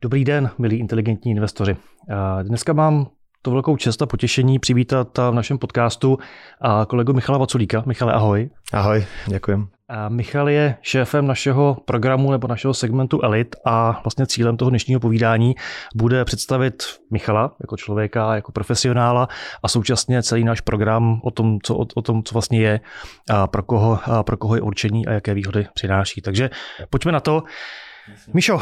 Dobrý den, milí inteligentní investoři. Dneska mám to velkou čest a potěšení přivítat v našem podcastu kolegu Michala Vaculíka. Michale, ahoj. Ahoj, děkujem. Michal je šéfem našeho programu nebo našeho segmentu Elite a vlastně cílem toho dnešního povídání bude představit Michala jako člověka, jako profesionála a současně celý náš program o tom, co, o, o tom, co vlastně je, a pro, koho, a pro koho je určení a jaké výhody přináší. Takže pojďme na to. Mišo,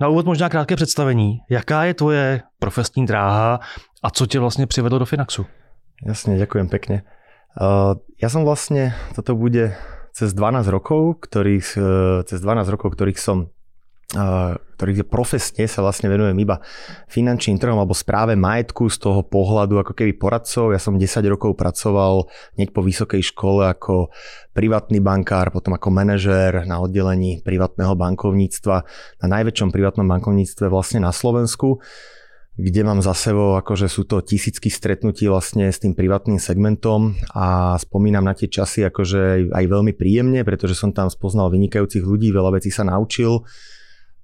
na úvod možná krátké představení. Jaká je tvoje profesní dráha a co tě vlastně přivedlo do Finaxu? Jasne, ďakujem pekne. Ja som vlastne, toto bude cez 12 rokov, ktorých, e, cez 12 rokov, ktorých som ktorých profesne sa vlastne venujem iba finančným trhom alebo správe majetku z toho pohľadu ako keby poradcov. Ja som 10 rokov pracoval hneď po vysokej škole ako privátny bankár, potom ako manažér na oddelení privátneho bankovníctva na najväčšom privátnom bankovníctve vlastne na Slovensku kde mám za sebou, akože sú to tisícky stretnutí vlastne s tým privátnym segmentom a spomínam na tie časy akože aj veľmi príjemne, pretože som tam spoznal vynikajúcich ľudí, veľa vecí sa naučil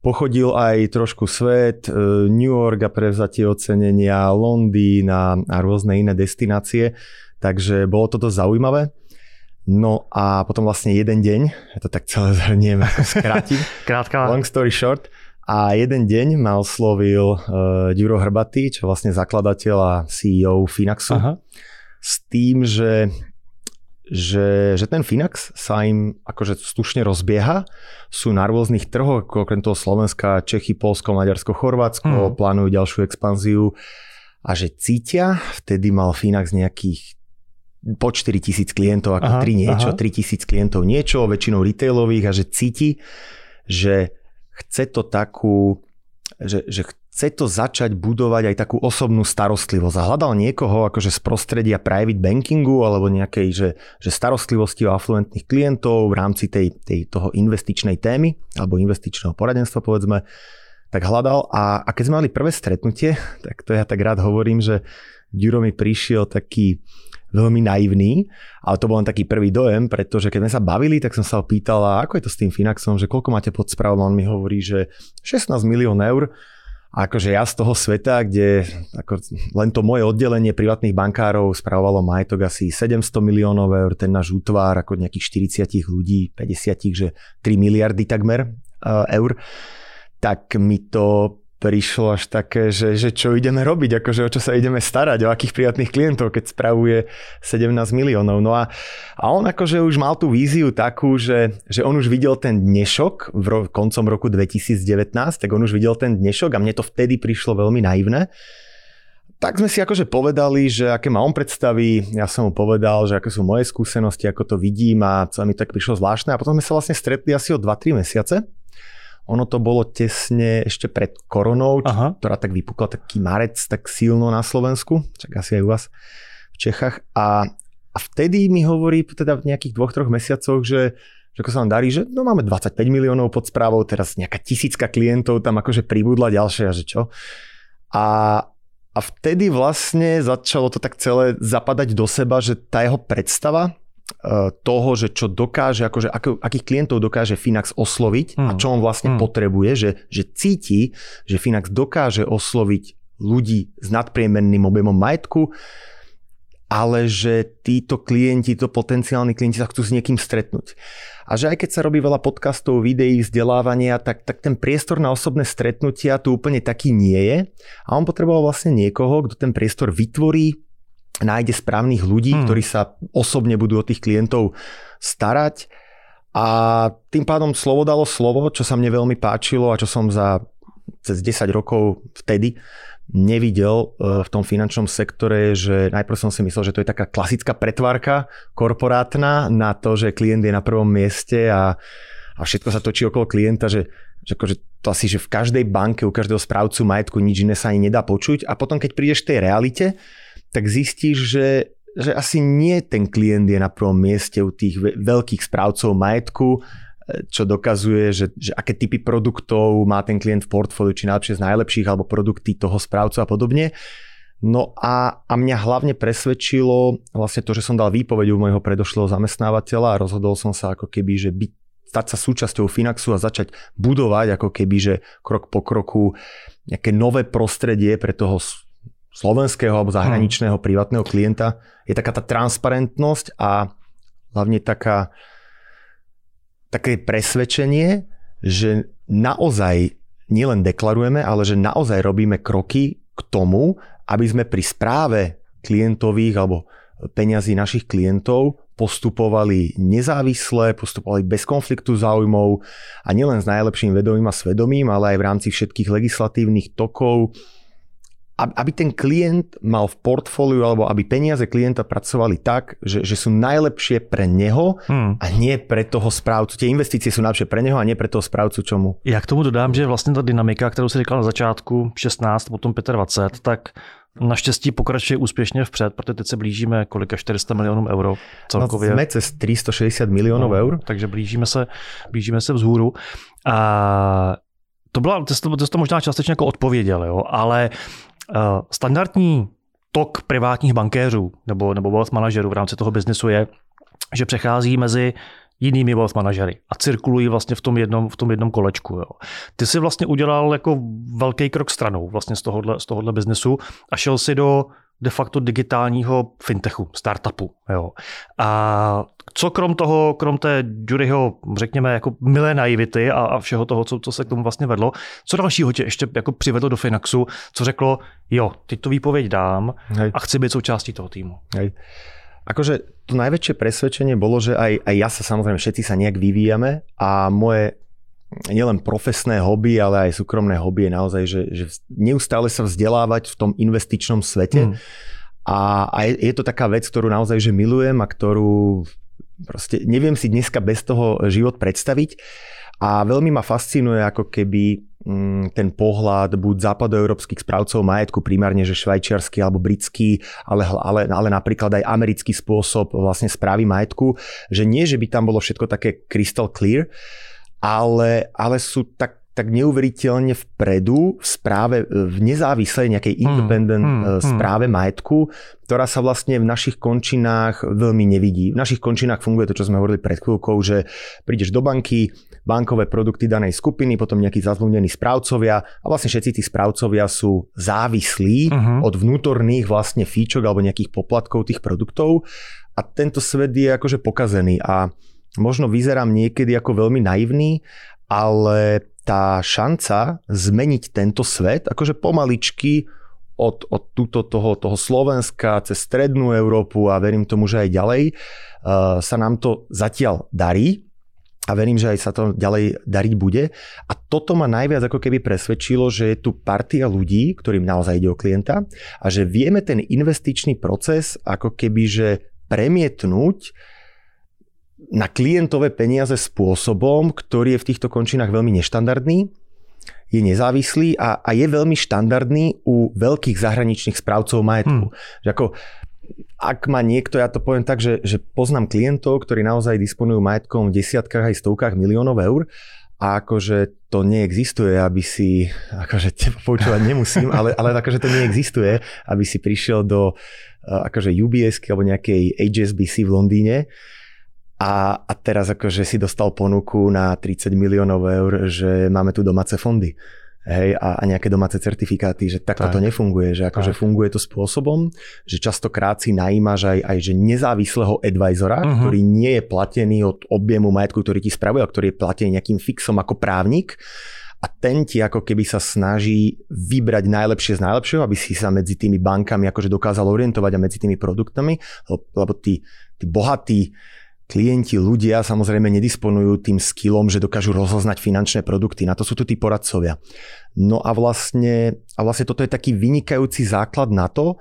pochodil aj trošku svet, e, New York a prevzatie ocenenia, Londýn a, a rôzne iné destinácie, takže bolo to dosť zaujímavé. No a potom vlastne jeden deň, ja to tak celé zhrniem, skrátim. Krátka. Long story short. A jeden deň ma oslovil uh, Ďuro Hrbatý, čo vlastne zakladateľ a CEO Finaxu. Aha. S tým, že že, že ten Finax sa im akože slušne rozbieha. Sú na rôznych trhoch, okrem toho Slovenska, Čechy, Polsko, Maďarsko, Chorvátsko, mm. plánujú ďalšiu expanziu a že cítia, vtedy mal Finax nejakých po 4 tisíc klientov, ako aha, 3 niečo, aha. 3 tisíc klientov niečo, väčšinou retailových a že cíti, že chce to takú, že, že chce to začať budovať aj takú osobnú starostlivosť. A hľadal niekoho akože z prostredia private bankingu alebo nejakej že, že starostlivosti o afluentných klientov v rámci tej, tej toho investičnej témy alebo investičného poradenstva povedzme, tak hľadal a, a keď sme mali prvé stretnutie, tak to ja tak rád hovorím, že Ďuro mi prišiel taký veľmi naivný, ale to bol len taký prvý dojem, pretože keď sme sa bavili, tak som sa ho pýtal, ako je to s tým Finaxom, že koľko máte pod správou, on mi hovorí, že 16 milión eur, a akože ja z toho sveta, kde ako len to moje oddelenie privátnych bankárov spravovalo majetok asi 700 miliónov eur, ten náš útvar ako nejakých 40 ľudí, 50, že 3 miliardy takmer uh, eur, tak mi to prišlo až také, že, že čo ideme robiť, akože o čo sa ideme starať, o akých prijatných klientov, keď spravuje 17 miliónov. No a, a on akože už mal tú víziu takú, že, že on už videl ten dnešok v ro, koncom roku 2019, tak on už videl ten dnešok a mne to vtedy prišlo veľmi naivné. Tak sme si akože povedali, že aké ma on predstaví, ja som mu povedal, že aké sú moje skúsenosti, ako to vidím a co mi tak prišlo zvláštne a potom sme sa vlastne stretli asi o 2-3 mesiace ono to bolo tesne ešte pred koronou, Aha. ktorá tak vypukla taký marec tak silno na Slovensku, čak asi aj u vás v Čechách. A, a vtedy mi hovorí teda v nejakých dvoch, troch mesiacoch, že, že ako sa nám darí, že no máme 25 miliónov pod správou, teraz nejaká tisícka klientov tam akože pribudla ďalšia, že čo. A, a vtedy vlastne začalo to tak celé zapadať do seba, že tá jeho predstava toho, že čo dokáže, akože ako, akých klientov dokáže Finax osloviť mm. a čo on vlastne mm. potrebuje, že, že cíti, že Finax dokáže osloviť ľudí s nadpriemerným objemom majetku, ale že títo klienti, títo potenciálni klienti sa chcú s niekým stretnúť. A že aj keď sa robí veľa podcastov, videí, vzdelávania, tak, tak ten priestor na osobné stretnutia tu úplne taký nie je. A on potreboval vlastne niekoho, kto ten priestor vytvorí, nájde správnych ľudí, hmm. ktorí sa osobne budú o tých klientov starať. A tým pádom slovo dalo slovo, čo sa mne veľmi páčilo a čo som za cez 10 rokov vtedy nevidel e, v tom finančnom sektore, že najprv som si myslel, že to je taká klasická pretvárka korporátna na to, že klient je na prvom mieste a, a všetko sa točí okolo klienta, že, že akože to asi, že v každej banke, u každého správcu majetku nič iné sa ani nedá počuť a potom keď prídeš v tej realite, tak zistíš, že, že asi nie ten klient je na prvom mieste u tých veľkých správcov majetku, čo dokazuje, že, že aké typy produktov má ten klient v portfóliu, či najlepšie z najlepších, alebo produkty toho správcu a podobne. No a, a mňa hlavne presvedčilo vlastne to, že som dal výpoveď u môjho predošlého zamestnávateľa a rozhodol som sa ako keby, že byť, stať sa súčasťou Finaxu a začať budovať ako keby, že krok po kroku nejaké nové prostredie pre toho slovenského alebo zahraničného hmm. privátneho klienta. Je taká tá transparentnosť a hlavne taká, také presvedčenie, že naozaj nielen deklarujeme, ale že naozaj robíme kroky k tomu, aby sme pri správe klientových alebo peňazí našich klientov postupovali nezávisle, postupovali bez konfliktu záujmov a nielen s najlepším vedomím a svedomím, ale aj v rámci všetkých legislatívnych tokov, aby ten klient mal v portfóliu alebo aby peniaze klienta pracovali tak, že, že sú najlepšie pre neho hmm. a nie pre toho správcu. Tie investície sú najlepšie pre neho a nie pre toho správcu čomu. Já k tomu dodám, že vlastně ta dynamika, kterou si říkal na začátku 16, potom 25, tak Naštěstí pokračuje úspěšně vpřed, protože teď se blížíme kolika 400 milionů euro celkově. No, jsme přes 360 milionů no, eur. Takže blížíme se, blížíme se vzhůru. A to byla, to, to, to možná částečně jako odpověděl, jo, ale standardní tok privátních bankéřů nebo, nebo wealth manažerů v rámci toho biznesu je, že přechází mezi jinými wealth manažery a cirkulují vlastně v tom jednom, v tom jednom kolečku. Jo. Ty si vlastně udělal jako velký krok stranou vlastně z tohohle, z tohohle biznesu a šel si do de facto digitálního fintechu, startupu. Jo. A co krom toho, krom té Juryho, řekněme, jako milé naivity a, a všeho toho, co, co se k tomu vlastně vedlo, co dalšího tě ještě jako přivedlo do Finaxu, co řeklo, jo, teď to výpověď dám Hej. a chci být součástí toho týmu. Hej. Akože to najväčšie presvedčenie bolo, že aj, aj ja sa samozrejme všetci sa nejak vyvíjame a moje nielen profesné hobby, ale aj súkromné hobby je naozaj, že, že neustále sa vzdelávať v tom investičnom svete. Mm. A, a je, je to taká vec, ktorú naozaj že milujem a ktorú proste neviem si dneska bez toho život predstaviť. A veľmi ma fascinuje ako keby Mm, ten pohľad buď západoeurópskych správcov majetku, primárne že švajčiarsky alebo britský, ale, ale, ale napríklad aj americký spôsob vlastne správy majetku, že nie, že by tam bolo všetko také crystal clear, ale, ale sú tak tak neuveriteľne vpredu v správe, v nezávislej nejakej hmm, independent mm, mm, správe majetku, ktorá sa vlastne v našich končinách veľmi nevidí. V našich končinách funguje to, čo sme hovorili pred chvíľkou, že prídeš do banky, bankové produkty danej skupiny, potom nejakí zazmluvnení správcovia a vlastne všetci tí správcovia sú závislí uh-huh. od vnútorných vlastne fíčok alebo nejakých poplatkov tých produktov a tento svet je akože pokazený a možno vyzerám niekedy ako veľmi naivný, ale tá šanca zmeniť tento svet, akože pomaličky od, od túto, toho, toho Slovenska cez strednú Európu a verím tomu, že aj ďalej, uh, sa nám to zatiaľ darí a verím, že aj sa to ďalej dariť bude. A toto ma najviac ako keby presvedčilo, že je tu partia ľudí, ktorým naozaj ide o klienta a že vieme ten investičný proces ako keby že premietnúť na klientové peniaze spôsobom, ktorý je v týchto končinách veľmi neštandardný, je nezávislý a, a je veľmi štandardný u veľkých zahraničných správcov majetku. Hmm. Že ako, ak má niekto, ja to poviem tak, že, že poznám klientov, ktorí naozaj disponujú majetkom v desiatkách aj stovkách miliónov eur a akože to neexistuje, aby si, akože teba poučovať nemusím, ale, ale akože to neexistuje, aby si prišiel do akože UBS alebo nejakej HSBC v Londýne a, a teraz akože si dostal ponuku na 30 miliónov eur, že máme tu domáce fondy. Hej, a, a nejaké domáce certifikáty, že takto tak. to nefunguje, že akože funguje to spôsobom, že častokrát si najímaš aj, aj že nezávislého advisora, uh-huh. ktorý nie je platený od objemu majetku, ktorý ti spravuje, a ktorý je platený nejakým fixom ako právnik a ten ti ako keby sa snaží vybrať najlepšie z najlepšieho, aby si sa medzi tými bankami akože dokázal orientovať a medzi tými produktami, lebo, lebo tí, tí bohatí klienti, ľudia samozrejme nedisponujú tým skillom, že dokážu rozoznať finančné produkty. Na to sú tu tí poradcovia. No a vlastne, a vlastne toto je taký vynikajúci základ na to,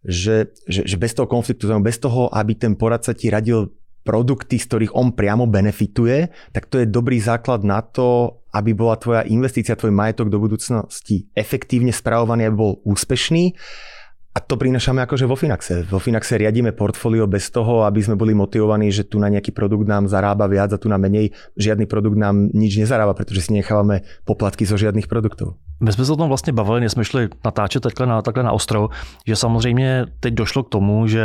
že, že, že bez toho konfliktu, bez toho, aby ten poradca ti radil produkty, z ktorých on priamo benefituje, tak to je dobrý základ na to, aby bola tvoja investícia, tvoj majetok do budúcnosti efektívne spravovaný, aby bol úspešný a to prinašame akože vo Finaxe. Vo Finaxe riadíme portfólio bez toho, aby sme boli motivovaní, že tu na nejaký produkt nám zarába viac a tu na menej. Žiadny produkt nám nič nezarába, pretože si nechávame poplatky zo žiadnych produktů. My jsme se o tom vlastně bavili, než jsme šli natáčet takhle na, takhle na ostro, že samozřejmě teď došlo k tomu, že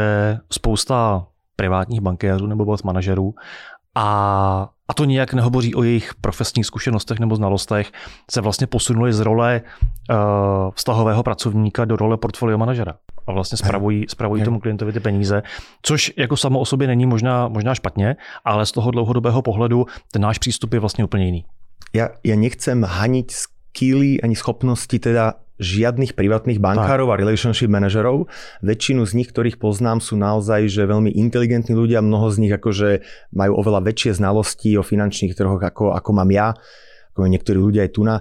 spousta privátních bankéřů nebo wealth manažerů a a to nijak nehovoří o jejich profesních zkušenostech nebo znalostech, se vlastně posunuli z role uh, vztahového pracovníka do role portfolio manažera. A vlastně spravují, spravují tomu klientovi ty peníze, což jako samo o sobě není možná, možná špatně, ale z toho dlouhodobého pohledu ten náš přístup je vlastně úplně jiný. Ja, ja nechcem haniť skilly ani schopnosti teda žiadnych privátnych bankárov tak. a relationship manažerov. Väčšinu z nich, ktorých poznám, sú naozaj že veľmi inteligentní ľudia. Mnoho z nich akože majú oveľa väčšie znalosti o finančných trhoch, ako, ako mám ja, ako niektorí ľudia aj tu na.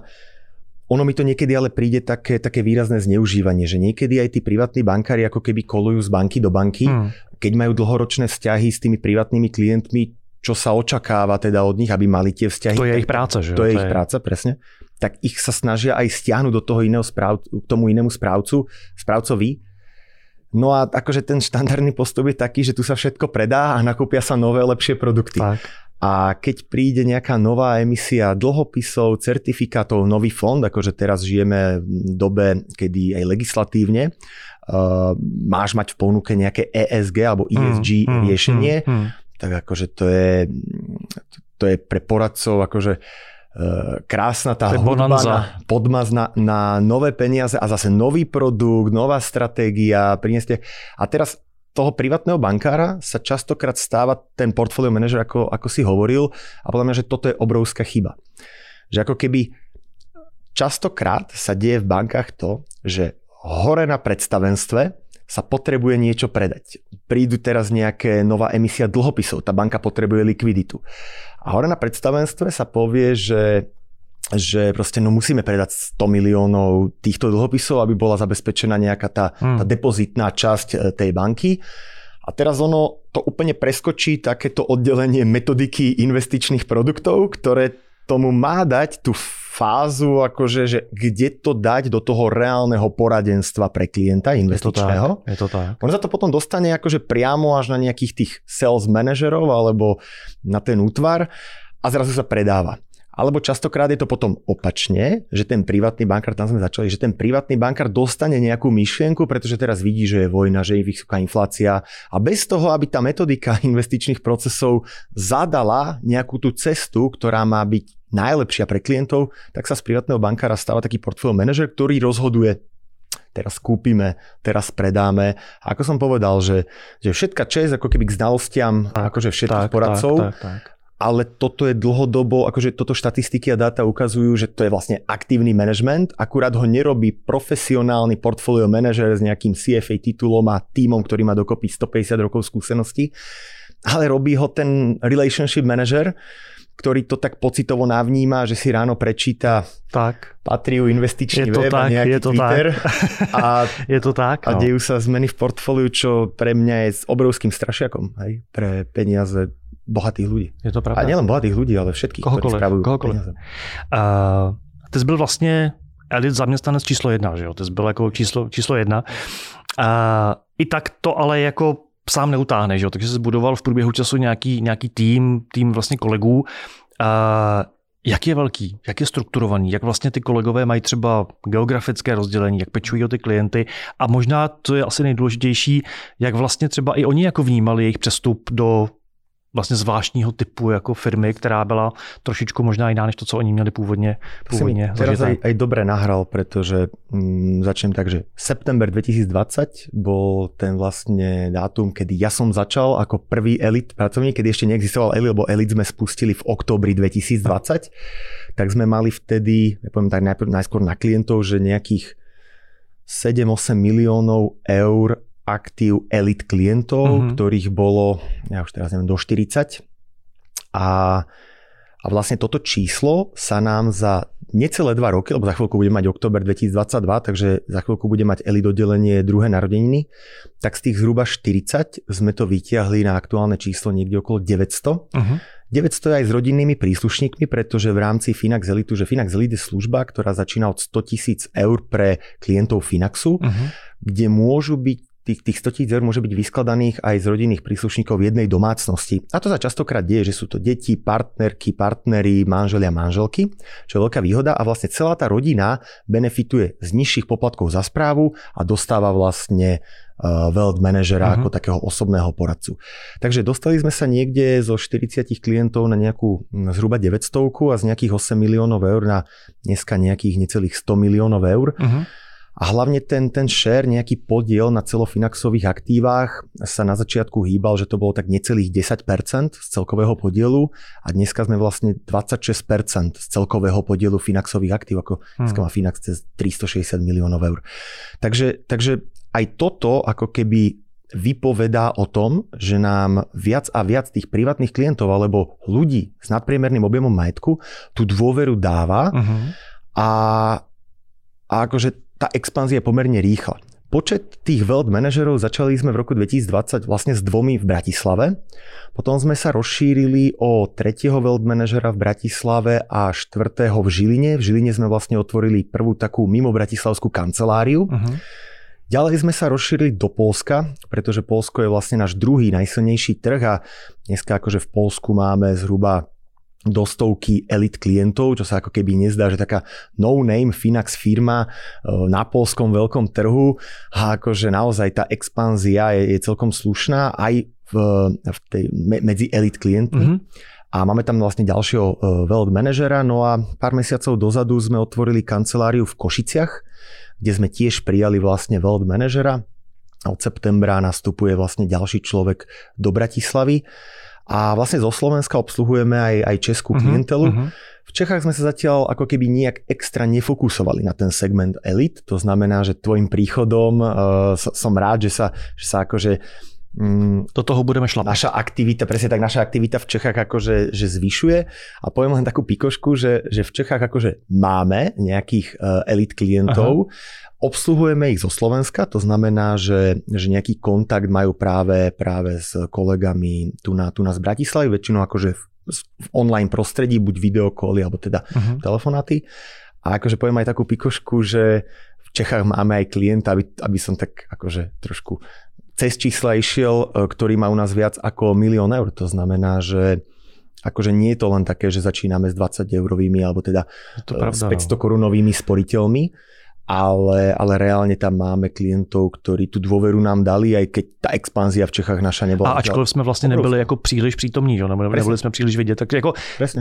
Ono mi to niekedy ale príde také, také výrazné zneužívanie, že niekedy aj tí privátni bankári ako keby kolujú z banky do banky, hmm. keď majú dlhoročné vzťahy s tými privátnymi klientmi, čo sa očakáva teda od nich, aby mali tie vzťahy. To je ich práca, že? To, to je ich práca, presne tak ich sa snažia aj stiahnuť do toho iného správ, k tomu inému správcu, správcovi. No a akože ten štandardný postup je taký, že tu sa všetko predá a nakúpia sa nové, lepšie produkty. Tak. A keď príde nejaká nová emisia dlhopisov, certifikátov, nový fond, akože teraz žijeme v dobe, kedy aj legislatívne uh, máš mať v ponuke nejaké ESG alebo ESG mm, mm, riešenie, mm, mm. tak akože to je, to je pre poradcov akože uh, krásna tá hudba na podmaz na, na nové peniaze a zase nový produkt, nová stratégia, prineste. A teraz toho privátneho bankára sa častokrát stáva ten portfolio manažer, ako, ako si hovoril, a podľa mňa, že toto je obrovská chyba. Že ako keby častokrát sa deje v bankách to, že hore na predstavenstve sa potrebuje niečo predať. Prídu teraz nejaké nová emisia dlhopisov, tá banka potrebuje likviditu. A hore na predstavenstve sa povie, že že proste no musíme predať 100 miliónov týchto dlhopisov, aby bola zabezpečená nejaká tá, hmm. tá depozitná časť e, tej banky. A teraz ono to úplne preskočí takéto oddelenie metodiky investičných produktov, ktoré tomu má dať tú fázu, akože, že kde to dať do toho reálneho poradenstva pre klienta investičného. Je to tak. Je to tak. On sa to potom dostane akože priamo až na nejakých tých sales manažerov alebo na ten útvar a zrazu sa predáva. Alebo častokrát je to potom opačne, že ten privátny bankár, tam sme začali, že ten privátny bankár dostane nejakú myšlienku, pretože teraz vidí, že je vojna, že je vysoká inflácia a bez toho, aby tá metodika investičných procesov zadala nejakú tú cestu, ktorá má byť najlepšia pre klientov, tak sa z privátneho bankára stáva taký portfólio manažer, ktorý rozhoduje teraz kúpime, teraz predáme. A ako som povedal, že, že všetka čest ako keby k znalostiam akože všetkých tak, poradcov, tak, tak, tak ale toto je dlhodobo, akože toto štatistiky a dáta ukazujú, že to je vlastne aktívny management, akurát ho nerobí profesionálny portfolio manažer s nejakým CFA titulom a týmom, ktorý má dokopy 150 rokov skúsenosti, ale robí ho ten relationship manager, ktorý to tak pocitovo navníma, že si ráno prečíta tak. Patriu investičný je to web tak, a nejaký je to Twitter. Tak. A, je to tak. A no. dejú sa zmeny v portfóliu, čo pre mňa je s obrovským strašiakom hej, pre peniaze bohatých ľudí. Je to pravda. A nielen bohatých ľudí, ale všetkých, kohokoliv, ktorí spravujú kohokoliv. peniaze. Uh, ty byl vlastně elit zaměstnanec číslo jedna, že jo? Ty byl jako číslo, číslo jedna. Uh, I tak to ale jako sám neutáhne, že jo? takže se zbudoval v průběhu času nějaký, nějaký tým, tým vlastně kolegů. Uh, jak je velký, jak je strukturovaný, jak vlastně ty kolegové mají třeba geografické rozdělení, jak pečují o ty klienty a možná to je asi nejdůležitější, jak vlastně třeba i oni jako vnímali jejich přestup do vlastně zvláštního typu jako firmy, která byla trošičku možná jiná, než to, co oni měli původně. původně teraz aj, aj dobre nahral, pretože mm, začnem tak, že september 2020 bol ten vlastne dátum, kedy ja som začal ako prvý elit pracovník, kedy ešte neexistoval elit, lebo elit sme spustili v októbri 2020, tak sme mali vtedy, ja poviem tak najprv, najskôr na klientov, že nejakých 7-8 miliónov eur aktív elit klientov, mm-hmm. ktorých bolo, ja už teraz neviem, do 40. A, a vlastne toto číslo sa nám za necelé dva roky, lebo za chvíľku bude mať október 2022, takže za chvíľku bude mať elit oddelenie druhé narodeniny, tak z tých zhruba 40 sme to vytiahli na aktuálne číslo niekde okolo 900. Uh-huh. 900 aj s rodinnými príslušníkmi, pretože v rámci Finax Elitu, že Finax Elite je služba, ktorá začína od 100 tisíc eur pre klientov Finaxu, uh-huh kde môžu byť tých, tých 100 tisíc eur môže byť vyskladaných aj z rodinných príslušníkov v jednej domácnosti. A to sa častokrát deje, že sú to deti, partnerky, partnery, manželia, manželky, čo je veľká výhoda a vlastne celá tá rodina benefituje z nižších poplatkov za správu a dostáva vlastne wealth manažera uh-huh. ako takého osobného poradcu. Takže dostali sme sa niekde zo 40 klientov na nejakú zhruba 900 a z nejakých 8 miliónov eur na dneska nejakých necelých 100 miliónov eur. Uh-huh. A hlavne ten, ten share, nejaký podiel na celofinaxových aktívach sa na začiatku hýbal, že to bolo tak necelých 10% z celkového podielu a dneska sme vlastne 26% z celkového podielu Finaxových aktív, ako hmm. dneska má Finax cez 360 miliónov eur. Takže, takže aj toto ako keby vypovedá o tom, že nám viac a viac tých privátnych klientov alebo ľudí s nadpriemerným objemom majetku tú dôveru dáva uh-huh. a, a akože tá expanzia je pomerne rýchla. Počet tých wealth manažerov začali sme v roku 2020 vlastne s dvomi v Bratislave. Potom sme sa rozšírili o tretieho wealth manažera v Bratislave a štvrtého v Žiline. V Žiline sme vlastne otvorili prvú takú mimo bratislavskú kanceláriu. Uh-huh. Ďalej sme sa rozšírili do Polska, pretože Polsko je vlastne náš druhý najsilnejší trh a dneska akože v Polsku máme zhruba do stovky elit klientov, čo sa ako keby nezdá, že taká no-name Finax firma e, na polskom veľkom trhu a akože naozaj tá expanzia je, je celkom slušná aj v, v tej, medzi elit klientmi. Mm-hmm. A máme tam vlastne ďalšieho wealth manažera, no a pár mesiacov dozadu sme otvorili kanceláriu v Košiciach, kde sme tiež prijali vlastne wealth manažera. Od septembra nastupuje vlastne ďalší človek do Bratislavy. A vlastne zo Slovenska obsluhujeme aj, aj českú uh-huh, klientelu. Uh-huh. V Čechách sme sa zatiaľ ako keby nejak extra nefokusovali na ten segment elit. To znamená, že tvojim príchodom uh, som rád, že sa, že sa akože do toho budeme šlapať. Naša aktivita, presne tak, naša aktivita v Čechách akože že zvyšuje a poviem len takú pikošku, že, že v Čechách akože máme nejakých uh, elit klientov, Aha. Obsluhujeme ich zo Slovenska, to znamená, že, že nejaký kontakt majú práve, práve s kolegami tu na, tu na z Bratislavy, väčšinou akože v, v online prostredí, buď videokoly, alebo teda uh-huh. telefonáty. A akože poviem aj takú pikošku, že v Čechách máme aj klienta, aby, aby som tak akože trošku cez čísla išiel, e, ktorý má u nás viac ako milión eur. To znamená, že akože nie je to len také, že začíname s 20 eurovými alebo teda to pravda, s 500 no. korunovými sporiteľmi, ale, ale reálne tam máme klientov, ktorí tu dôveru nám dali, aj keď ta expanzia v Čechách naša nebyla. A ačkoliv jsme vlastně nebyli jako příliš přítomní, že? nebo nebyli jsme příliš vidět, tak jako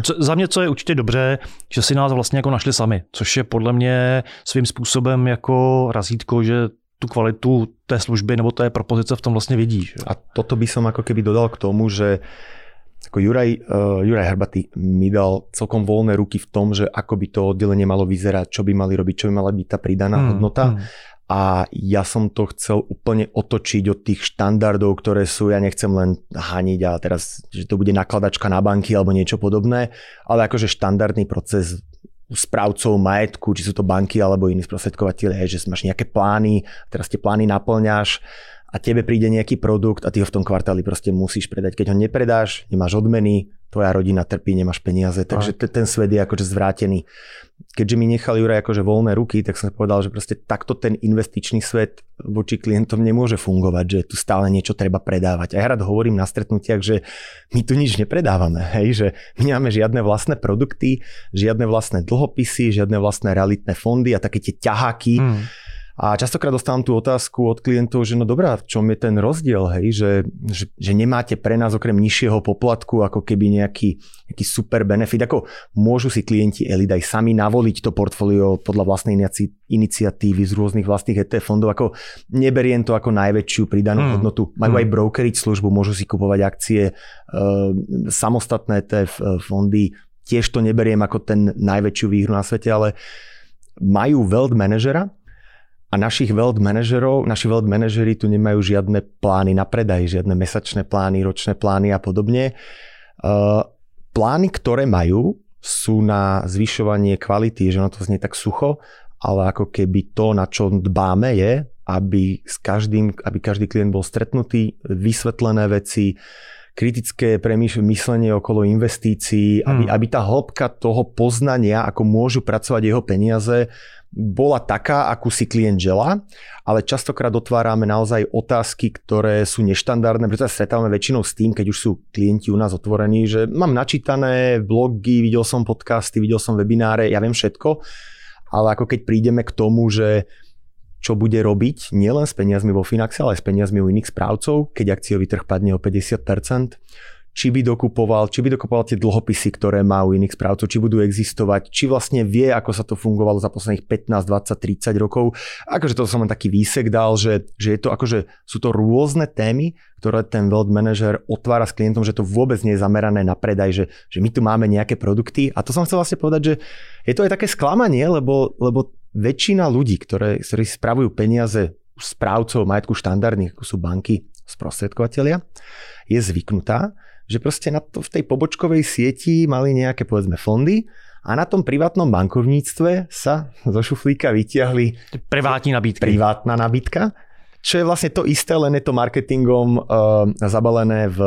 co, za mě co je určitě dobře, že si nás vlastně jako našli sami, což je podle mě svým způsobem jako razítko, že tu kvalitu té služby nebo té propozice v tom vlastně vidíš. A toto by som ako keby dodal k tomu, že ako Juraj, uh, Juraj Hrbaty mi dal celkom voľné ruky v tom, že ako by to oddelenie malo vyzerať, čo by mali robiť, čo by mala byť tá pridaná mm, hodnota. Mm. A ja som to chcel úplne otočiť od tých štandardov, ktoré sú, ja nechcem len haniť a teraz, že to bude nakladačka na banky alebo niečo podobné, ale akože štandardný proces správcov majetku, či sú to banky alebo iní sprostredkovateľe, že máš nejaké plány, teraz tie plány naplňaš, a tebe príde nejaký produkt a ty ho v tom kvartáli proste musíš predať. Keď ho nepredáš, nemáš odmeny, tvoja rodina trpí, nemáš peniaze, takže ten svet je akože zvrátený. Keďže mi nechal Juraj akože voľné ruky, tak som povedal, že proste takto ten investičný svet voči klientom nemôže fungovať, že tu stále niečo treba predávať. A ja rád hovorím na stretnutiach, že my tu nič nepredávame, hej, že my nemáme žiadne vlastné produkty, žiadne vlastné dlhopisy, žiadne vlastné realitné fondy a také tie ťaháky, hmm a častokrát dostávam tú otázku od klientov, že no dobrá, v čom je ten rozdiel, hej, že, že, že nemáte pre nás okrem nižšieho poplatku ako keby nejaký, nejaký super benefit, ako môžu si klienti Elid aj sami navoliť to portfólio podľa vlastnej iniciatívy z rôznych vlastných ETF fondov, ako neberiem to ako najväčšiu pridanú hmm. hodnotu. Majú hmm. aj brokeriť službu, môžu si kupovať akcie, e, samostatné ETF e, fondy, tiež to neberiem ako ten najväčšiu výhru na svete, ale majú wealth manažera, a našich wealth manažerov, naši wealth manažeri tu nemajú žiadne plány na predaj, žiadne mesačné plány, ročné plány a podobne. Uh, plány, ktoré majú, sú na zvyšovanie kvality, že ono to znie tak sucho, ale ako keby to, na čo dbáme je, aby, s každým, aby každý klient bol stretnutý, vysvetlené veci, kritické premýšlenie okolo investícií, aby, hmm. aby tá hĺbka toho poznania, ako môžu pracovať jeho peniaze, bola taká, akú si klient žela, ale častokrát otvárame naozaj otázky, ktoré sú neštandardné, pretože sa stretávame väčšinou s tým, keď už sú klienti u nás otvorení, že mám načítané blogy, videl som podcasty, videl som webináre, ja viem všetko, ale ako keď prídeme k tomu, že čo bude robiť nielen s peniazmi vo Finaxe, ale aj s peniazmi u iných správcov, keď akciový trh padne o 50%, či by dokupoval, či by dokupoval tie dlhopisy, ktoré má u iných správcov, či budú existovať, či vlastne vie, ako sa to fungovalo za posledných 15, 20, 30 rokov. Akože to som len taký výsek dal, že, že je to akože, sú to rôzne témy, ktoré ten wealth manager otvára s klientom, že to vôbec nie je zamerané na predaj, že, že my tu máme nejaké produkty. A to som chcel vlastne povedať, že je to aj také sklamanie, lebo, lebo väčšina ľudí, ktoré, ktorí spravujú peniaze správcov majetku štandardných, ako sú banky, sprostredkovateľia, je zvyknutá, že proste na to, v tej pobočkovej sieti mali nejaké povedzme fondy a na tom privátnom bankovníctve sa zo šuflíka vytiahli privátní nabídky. Privátna nabídka, čo je vlastne to isté, len je to marketingom uh, zabalené v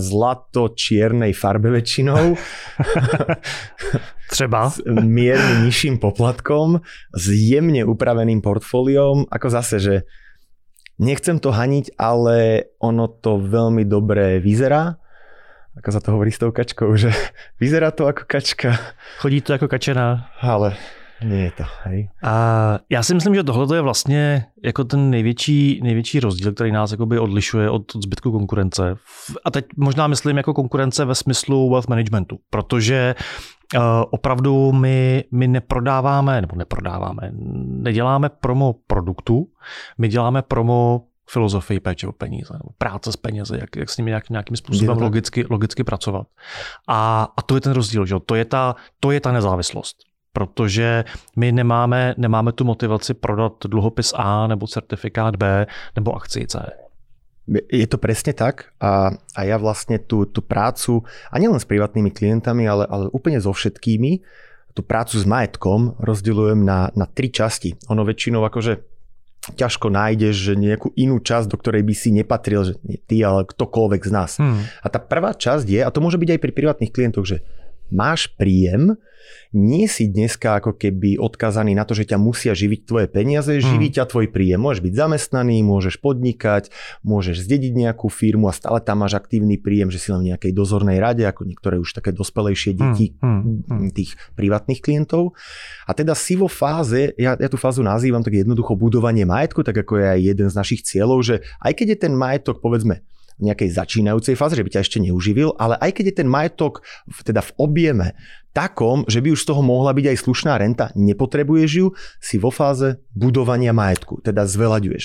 zlato-čiernej farbe väčšinou. Třeba. S mierne nižším poplatkom, s jemne upraveným portfóliom. Ako zase, že nechcem to haniť, ale ono to veľmi dobre vyzerá ako sa to hovorí s tou kačkou, že vyzerá to ako kačka. Chodí to jako kačená. Ale nie je to, hej. A já si myslím, že tohle je vlastně jako ten největší, největší rozdíl, který nás jakoby odlišuje od zbytku konkurence. A teď možná myslím jako konkurence ve smyslu wealth managementu, protože uh, opravdu my, my neprodáváme, nebo neprodáváme, neděláme promo produktu, my děláme promo filozofii péče o peníze, nebo práce s penězi, jak, jak s nimi nějak, nějakým způsobem logicky, logicky pracovat. A, a to je ten rozdíl, že? To, je ta, to je ta nezávislost. Protože my nemáme, nemáme tu motivaci prodat dluhopis A nebo certifikát B nebo akci C. Je to presne tak a, a ja vlastne tú, tú prácu, a nielen s privátnymi klientami, ale, ale úplne so všetkými, tú prácu s majetkom rozdielujem na, na tri časti. Ono väčšinou akože ťažko nájdeš že nejakú inú časť, do ktorej by si nepatril, že nie ty, ale ktokoľvek z nás. Hmm. A tá prvá časť je, a to môže byť aj pri privátnych klientoch, že máš príjem, nie si dneska ako keby odkazaný na to, že ťa musia živiť tvoje peniaze, hmm. živí ťa tvoj príjem. Môžeš byť zamestnaný, môžeš podnikať, môžeš zdediť nejakú firmu a stále tam máš aktívny príjem, že si len v nejakej dozornej rade, ako niektoré už také dospelejšie deti hmm. Hmm. hmm. tých privátnych klientov. A teda si vo fáze, ja, ja tú fázu nazývam tak jednoducho budovanie majetku, tak ako je aj jeden z našich cieľov, že aj keď je ten majetok povedzme nejakej začínajúcej fáze, že by ťa ešte neuživil, ale aj keď je ten majetok v, teda v objeme takom, že by už z toho mohla byť aj slušná renta, nepotrebuješ ju, si vo fáze budovania majetku, teda zveľaďuješ.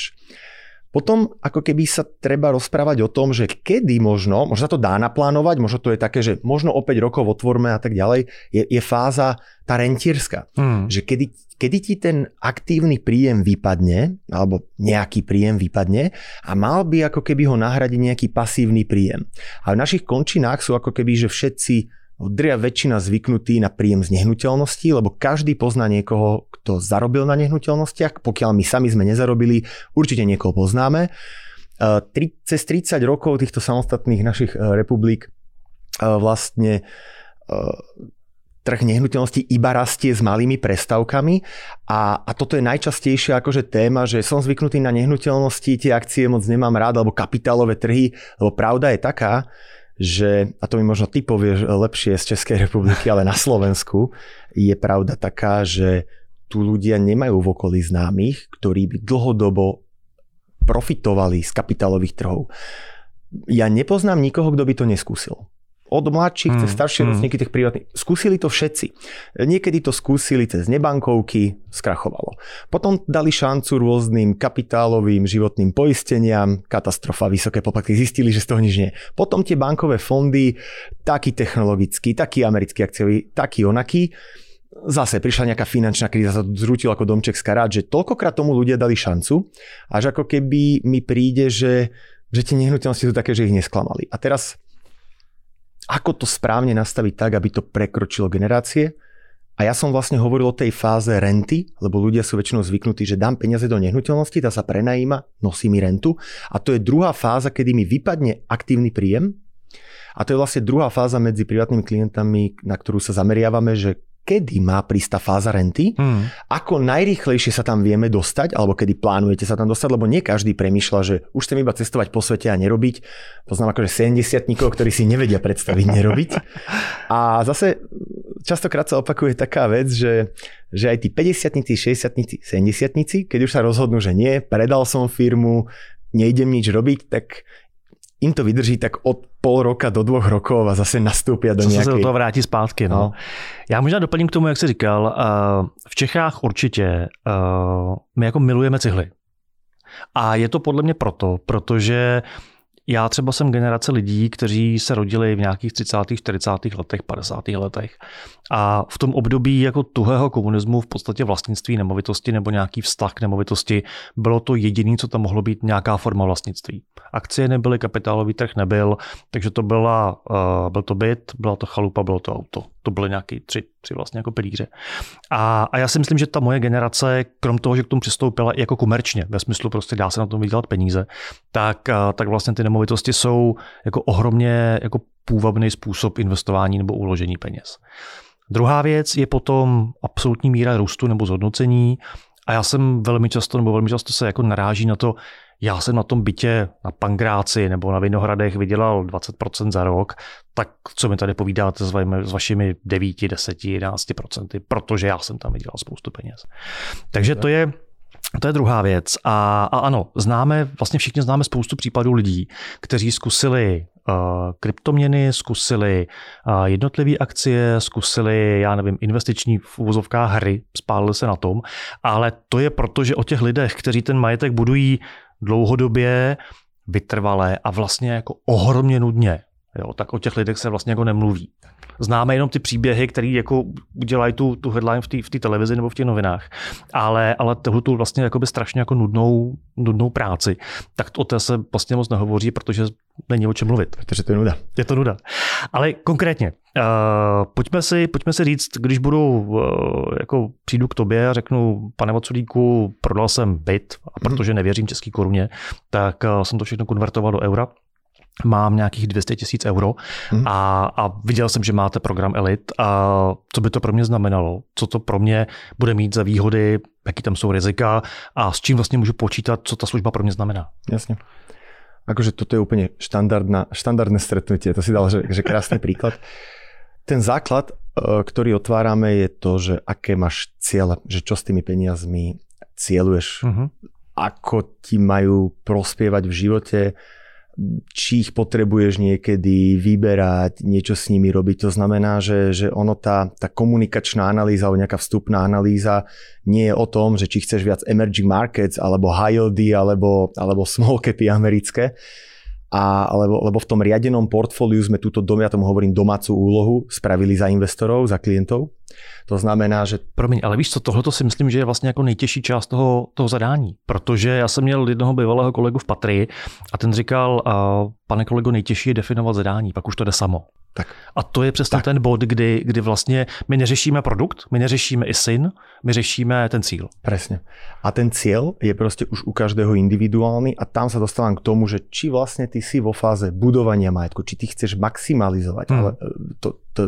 Potom ako keby sa treba rozprávať o tom, že kedy možno, možno sa to dá naplánovať, možno to je také, že možno o 5 rokov otvorme a tak ďalej, je, je fáza tá rentierská. Hmm. Že kedy, kedy ti ten aktívny príjem vypadne, alebo nejaký príjem vypadne a mal by ako keby ho nahradiť nejaký pasívny príjem. A v našich končinách sú ako keby, že všetci Dria väčšina zvyknutí na príjem z nehnuteľností, lebo každý pozná niekoho, kto zarobil na nehnuteľnostiach. Pokiaľ my sami sme nezarobili, určite niekoho poznáme. Cez 30 rokov týchto samostatných našich e, republik e, vlastne e, trh nehnuteľností iba rastie s malými prestavkami a, a toto je najčastejšia akože téma, že som zvyknutý na nehnuteľnosti, tie akcie moc nemám rád, alebo kapitálové trhy, lebo pravda je taká, že, a to mi možno ty povieš lepšie z Českej republiky, ale na Slovensku je pravda taká, že tu ľudia nemajú v okolí známych, ktorí by dlhodobo profitovali z kapitálových trhov. Ja nepoznám nikoho, kto by to neskúsil od mladších mm, cez staršie mm. ročníky tých privátnych. Skúsili to všetci. Niekedy to skúsili cez nebankovky, skrachovalo. Potom dali šancu rôznym kapitálovým životným poisteniam, katastrofa, vysoké poplatky, zistili, že z toho nič nie. Potom tie bankové fondy, taký technologický, taký americký akciový, taký onaký. Zase prišla nejaká finančná kríza, sa zrútil ako domček z karát, že toľkokrát tomu ľudia dali šancu, až ako keby mi príde, že, že tie nehnuteľnosti sú také, že ich nesklamali. A teraz ako to správne nastaviť tak, aby to prekročilo generácie. A ja som vlastne hovoril o tej fáze renty, lebo ľudia sú väčšinou zvyknutí, že dám peniaze do nehnuteľnosti, tá sa prenajíma, nosí mi rentu. A to je druhá fáza, kedy mi vypadne aktívny príjem A to je vlastne druhá fáza medzi privátnymi klientami, na ktorú sa zameriavame, že kedy má prísť tá fáza renty, hmm. ako najrýchlejšie sa tam vieme dostať, alebo kedy plánujete sa tam dostať, lebo nie každý premýšľa, že už chcem iba cestovať po svete a nerobiť. Poznám akože 70 ktorí si nevedia predstaviť nerobiť. A zase častokrát sa opakuje taká vec, že, že aj tí 50 60 70 keď už sa rozhodnú, že nie, predal som firmu, nejdem nič robiť, tak im to vydrží tak od pol roka do dvoch rokov a zase nastúpia do nějaké... se do toho vrátí zpátky. No. no. Já možná doplním k tomu, jak jsi říkal. Eh, v Čechách určitě eh, my jako milujeme cihly. A je to podle mě proto, protože já třeba jsem generace lidí, kteří se rodili v nějakých 30., 40. letech, 50. letech. A v tom období jako tuhého komunismu v podstatě vlastnictví nemovitosti nebo nějaký vztah k nemovitosti bylo to jediné, co tam mohlo být nějaká forma vlastnictví. Akcie nebyly, kapitálový trh nebyl, takže to byla, uh, byl to byt, byla to chalupa, bylo to auto. To byly nějaké tři, tři vlastně jako pilíře. A, a já si myslím, že ta moje generace, krom toho, že k tomu přistoupila i jako komerčně, ve smyslu prostě dá se na tom vydělat peníze, tak, uh, tak vlastně ty nemovitosti jsou jako ohromně jako půvabný způsob investování nebo uložení peněz. Druhá věc je potom absolutní míra růstu nebo zhodnocení. A já jsem velmi často, nebo velmi často se jako naráží na to, já jsem na tom bytě na Pangráci nebo na Vinohradech vydělal 20% za rok, tak co mi tady povídáte s vašimi 9, 10, 11%, protože já jsem tam vydělal spoustu peněz. Takže to je to je druhá věc. A, a ano, známe, vlastně všichni známe spoustu případů lidí, kteří zkusili uh, kryptoměny, zkusili uh, jednotlivé akcie, zkusili, já nevím, investiční v úvozovkách hry, spálili se na tom, ale to je proto, že o těch lidech, kteří ten majetek budují dlouhodobě, vytrvalé a vlastně jako ohromně nudně, jo, tak o těch lidech se vlastně jako nemluví známe jenom ty příběhy, které jako udělají tu, tu headline v té v televizi nebo v těch novinách, ale, ale tohle tu vlastně jakoby strašně jako nudnou, nudnou práci, tak o té se vlastně moc nehovoří, protože není o čem mluvit. Protože to je nuda. Je to nuda. Ale konkrétně, uh, pojďme, si, pojďme si říct, když budu, uh, jako přijdu k tobě a řeknu, pane Voculíku, prodal jsem byt, a protože nevěřím český koruně, tak uh, jsem to všechno konvertoval do eura mám nějakých 200 tisíc euro hmm. a, a viděl jsem, že máte program Elite a co by to pro mě znamenalo, co to pro mě bude mít za výhody, jaký tam jsou rizika a s čím vlastně můžu počítat, co ta služba pro mě znamená. Jasně. Akože toto je úplne štandardná, štandardné stretnutie, to si dal, že, že krásny príklad. Ten základ, e, ktorý otvárame, je to, že aké máš cieľ, že čo s tými peniazmi cieľuješ, uh-huh. ako ti majú prospievať v živote, či ich potrebuješ niekedy vyberať, niečo s nimi robiť. To znamená, že, že ono tá, tá komunikačná analýza alebo nejaká vstupná analýza nie je o tom, že či chceš viac emerging markets alebo high yieldy alebo, alebo small capy americké, a, lebo, lebo v tom riadenom portfóliu sme túto, ja tomu hovorím, domácu úlohu spravili za investorov, za klientov. To znamená, že... Promiň, ale víš co, tohle si myslím, že je vlastně jako nejtěžší část toho, toho zadání, protože já jsem měl jednoho bývalého kolegu v Patrii a ten říkal, pane kolego, nejtěžší je definovat zadání, pak už to jde samo. Tak. A to je přesně tak. ten bod, kdy, kdy vlastně my neřešíme produkt, my neřešíme i syn, my řešíme ten cíl. Presne. A ten cieľ je prostě už u každého individuálny a tam sa dostávam k tomu, že či vlastne ty si vo fáze budovania majetku, či ty chceš maximalizovať hmm. ale e, to, to,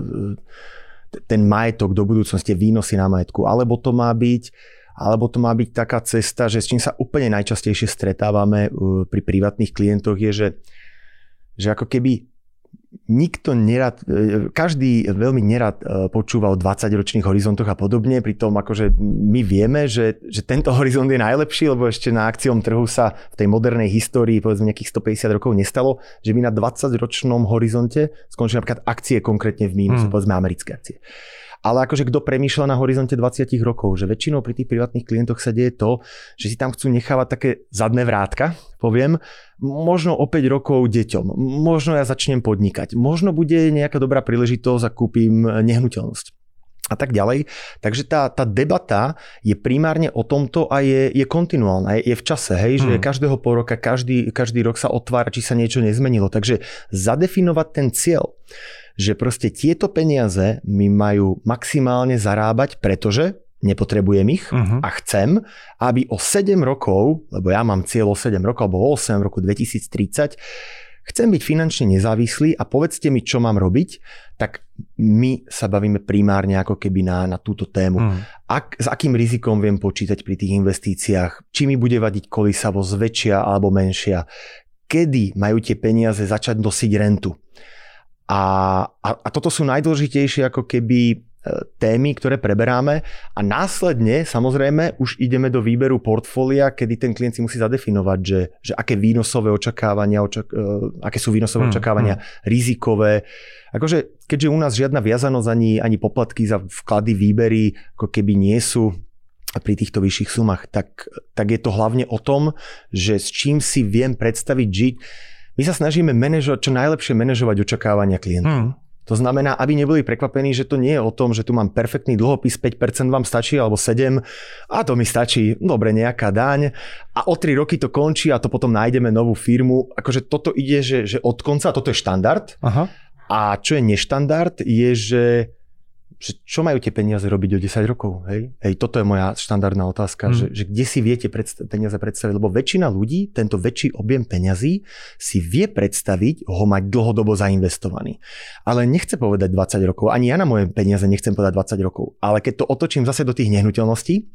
ten majetok do budúcnosti, výnosy na majetku, alebo to má byť alebo to má byť taká cesta, že s čím sa úplne najčastejšie stretávame e, pri privátnych klientoch je, že, že ako keby nikto nerad, e, každý veľmi nerad e, počúva o 20-ročných horizontoch a podobne, pritom akože my vieme, že, že tento horizont je najlepší, lebo ešte na akciom trhu sa v tej modernej histórii povedzme nejakých 150 rokov nestalo, že by na 20-ročnom horizonte skončili napríklad akcie konkrétne v mínuse, hmm. povedzme americké akcie. Ale akože kto premýšľa na horizonte 20 rokov, že väčšinou pri tých privátnych klientoch sa deje to, že si tam chcú nechávať také zadné vrátka, poviem, možno o 5 rokov deťom, možno ja začnem podnikať, možno bude nejaká dobrá príležitosť a kúpim nehnuteľnosť a tak ďalej. Takže tá, tá debata je primárne o tomto a je, je kontinuálna, je, je v čase, hej, hmm. že každého pol roka, každý, každý rok sa otvára, či sa niečo nezmenilo. Takže zadefinovať ten cieľ, že proste tieto peniaze mi majú maximálne zarábať, pretože nepotrebujem ich uh-huh. a chcem, aby o 7 rokov, lebo ja mám cieľ o 7 rokov, alebo o 8 roku 2030, chcem byť finančne nezávislý a povedzte mi, čo mám robiť, tak my sa bavíme primárne ako keby na, na túto tému. Hmm. Ak, s akým rizikom viem počítať pri tých investíciách, či mi bude vadiť kolisavosť väčšia alebo menšia, kedy majú tie peniaze začať nosiť rentu. A, a, a toto sú najdôležitejšie ako keby témy, ktoré preberáme a následne samozrejme už ideme do výberu portfólia, kedy ten klient si musí zadefinovať, že, že aké výnosové očakávania, očak, uh, aké sú výnosové hmm, očakávania, hmm. rizikové. Akože, keďže u nás žiadna viazanosť ani, ani poplatky za vklady, výbery ako keby nie sú pri týchto vyšších sumách, tak, tak je to hlavne o tom, že s čím si viem predstaviť žiť. My sa snažíme manažovať, čo najlepšie manažovať očakávania klientov. Hmm. To znamená, aby neboli prekvapení, že to nie je o tom, že tu mám perfektný dlhopis, 5% vám stačí, alebo 7, a to mi stačí, dobre, nejaká daň a o 3 roky to končí a to potom nájdeme novú firmu. Akože toto ide, že, že od konca, toto je štandard. Aha. A čo je neštandard, je, že že čo majú tie peniaze robiť o 10 rokov? Hej? Hej, toto je moja štandardná otázka, mm. že, že kde si viete predstav- peniaze predstaviť, lebo väčšina ľudí tento väčší objem peňazí si vie predstaviť ho mať dlhodobo zainvestovaný. Ale nechce povedať 20 rokov, ani ja na moje peniaze nechcem povedať 20 rokov, ale keď to otočím zase do tých nehnuteľností,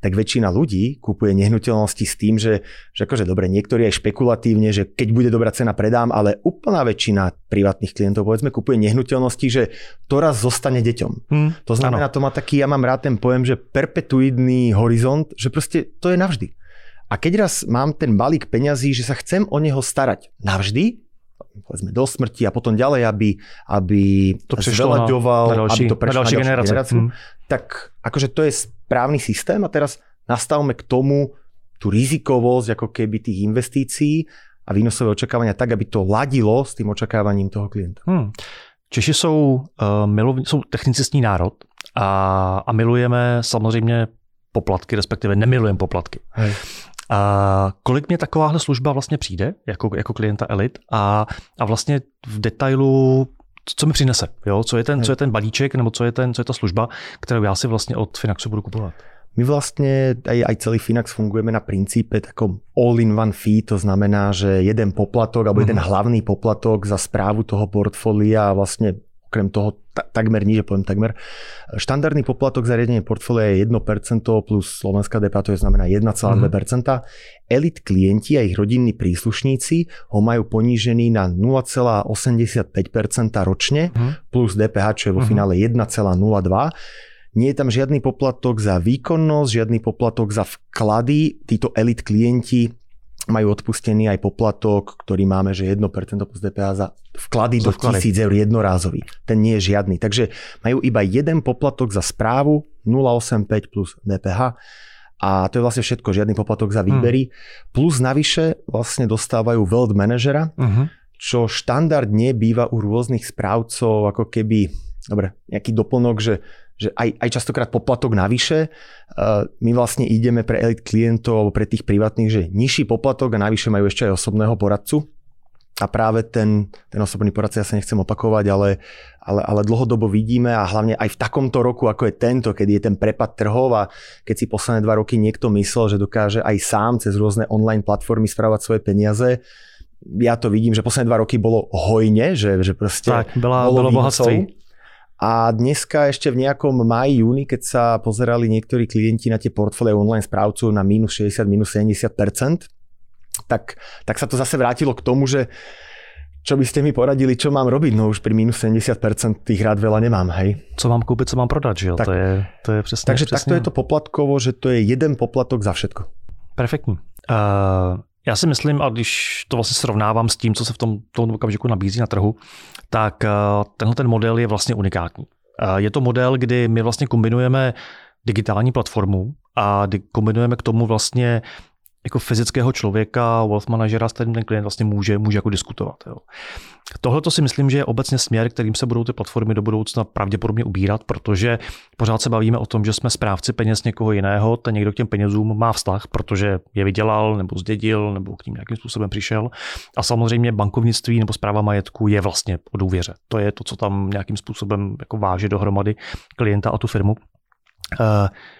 tak väčšina ľudí kupuje nehnuteľnosti s tým, že, že akože dobre, niektorí aj špekulatívne, že keď bude dobrá cena, predám, ale úplná väčšina privátnych klientov, povedzme, kupuje nehnuteľnosti, že to raz zostane deťom. Hmm, to znamená, ano. to má taký, ja mám rád ten pojem, že perpetuidný horizont, že proste to je navždy. A keď raz mám ten balík peňazí, že sa chcem o neho starať navždy, povedzme do smrti a potom ďalej, aby, aby to zvelaďoval, na, na aby to prešlo na ďalšiu generáciu, generáciu hmm. tak akože to je správny systém a teraz nastavme k tomu tú rizikovosť ako keby tých investícií a výnosové očakávania tak, aby to ladilo s tým očakávaním toho klienta. Hmm. Češi jsou, uh, milovní, jsou technicistní národ a, a milujeme samozřejmě poplatky, respektive nemilujeme poplatky. Hej. A kolik mě takováhle služba vlastně přijde jako, jako klienta Elit a, a vlastně v detailu co mi přinese, jo? Co, je ten, co je ten balíček nebo co je, ten, co je ta služba, kterou já si vlastně od Finaxu budu kupovat? My vlastne, aj, aj celý Finax fungujeme na princípe takom all-in-one fee, to znamená, že jeden poplatok alebo mm-hmm. jeden mhm. hlavný poplatok za správu toho portfólia vlastne okrem toho ta, takmer nič, poviem takmer. Štandardný poplatok za riadenie portfólia je 1% plus slovenská DPA, to je znamená 1,2%. Mm-hmm. Elit klienti a ich rodinní príslušníci ho majú ponížený na 0,85% ročne mm-hmm. plus DPH, čo je vo mm-hmm. finále 1,02%. Nie je tam žiadny poplatok za výkonnosť, žiadny poplatok za vklady. Títo elit klienti majú odpustený aj poplatok, ktorý máme, že 1% plus DPH za vklady za do vklady. 1000 eur jednorázový. Ten nie je žiadny. Takže majú iba jeden poplatok za správu, 0,85 plus DPH a to je vlastne všetko, žiadny poplatok za výbery. Hmm. Plus navyše vlastne dostávajú wealth managera, uh-huh. čo štandardne býva u rôznych správcov ako keby, dobre, nejaký doplnok, že že aj, aj častokrát poplatok navyše. Uh, my vlastne ideme pre elit klientov alebo pre tých privátnych, že nižší poplatok a navyše majú ešte aj osobného poradcu. A práve ten, ten osobný poradca, ja sa nechcem opakovať, ale, ale, ale dlhodobo vidíme a hlavne aj v takomto roku, ako je tento, keď je ten prepad trhov a keď si posledné dva roky niekto myslel, že dokáže aj sám cez rôzne online platformy správať svoje peniaze, ja to vidím, že posledné dva roky bolo hojne, že, že proste tak, bola, bolo, bolo bohatství. A dneska ešte v nejakom maji, júni, keď sa pozerali niektorí klienti na tie portfólie online správcu na minus 60, minus 70 tak, tak sa to zase vrátilo k tomu, že čo by ste mi poradili, čo mám robiť? No už pri minus 70% tých rád veľa nemám, hej. Co mám kúpiť, co mám prodať, že jo? Tak, to, je, to je přesně. Takže přesně. takto je to poplatkovo, že to je jeden poplatok za všetko. Perfektní. Uh, já si myslím, a když to vlastně srovnávám s tím, co se v tom, tom okamžiku nabízí na trhu, tak eh, tenhle ten model je vlastně unikátní. Eh, je to model, kdy my vlastně kombinujeme digitální platformu a kombinujeme k tomu vlastně jako fyzického člověka, wealth managera, s kterým ten klient vlastně může, může jako diskutovat. Tohle to si myslím, že je obecně směr, kterým se budou ty platformy do budoucna pravděpodobně ubírat, protože pořád se bavíme o tom, že jsme správci peněz někoho jiného, ten někdo k těm penězům má vztah, protože je vydělal nebo zdědil nebo k ním nějakým způsobem přišel. A samozřejmě bankovnictví nebo zpráva majetku je vlastně o důvěře. To je to, co tam nějakým způsobem jako váže dohromady klienta a tu firmu.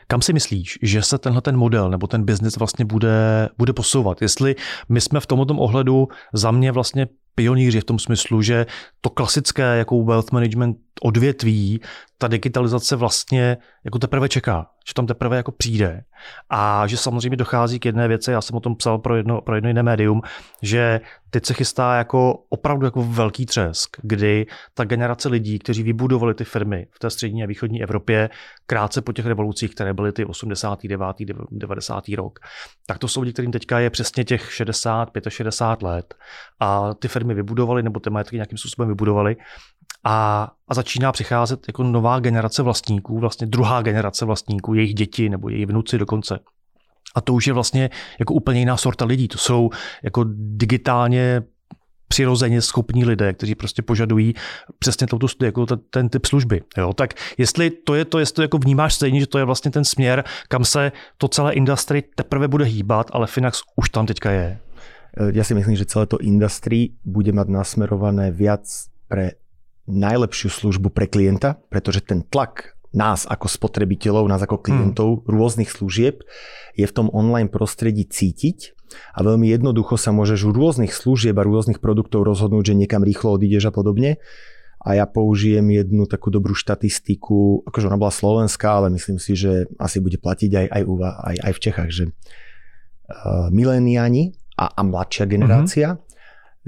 Kam si myslíš, že se tenhle ten model nebo ten biznis vlastně bude, bude posouvat? Jestli my jsme v tomto ohledu za mě vlastně pionýři v tom smyslu, že to klasické jako wealth management odvětví, ta digitalizace vlastně jako teprve čeká, že tam teprve jako přijde. A že samozřejmě dochází k jedné věci, já jsem o tom psal pro jedno, pro jedno jiné médium, že teď se chystá jako opravdu jako velký třesk, kdy ta generace lidí, kteří vybudovali ty firmy v té střední a východní Evropě krátce po těch revolucích, které byly ty 89. 90. rok, tak to jsou lidi, kterým teďka je přesně těch 60, 65 let a ty firmy vybudovali nebo ty majetky nějakým způsobem vybudovali a, a začíná přicházet jako nová generace vlastníků, vlastně druhá generace vlastníků, jejich děti nebo jejich vnuci dokonce. A to už je vlastně jako úplně jiná sorta lidí. To jsou jako digitálně přirozeně schopní lidé, kteří prostě požadují přesně touto, jako ten, ten typ služby. Jo? Tak jestli to je to, jestli to jako vnímáš stejně, že to je vlastně ten směr, kam se to celé industry teprve bude hýbat, ale Finax už tam teďka je. Ja si myslím, že celé to industry bude mať nasmerované viac pre najlepšiu službu pre klienta, pretože ten tlak nás ako spotrebiteľov, nás ako klientov hmm. rôznych služieb je v tom online prostredí cítiť a veľmi jednoducho sa môžeš u rôznych služieb a rôznych produktov rozhodnúť, že niekam rýchlo odídeš a podobne. A ja použijem jednu takú dobrú štatistiku, akože ona bola slovenská, ale myslím si, že asi bude platiť aj, aj, aj, aj v Čechách, že uh, miléniani a, a mladšia generácia mm-hmm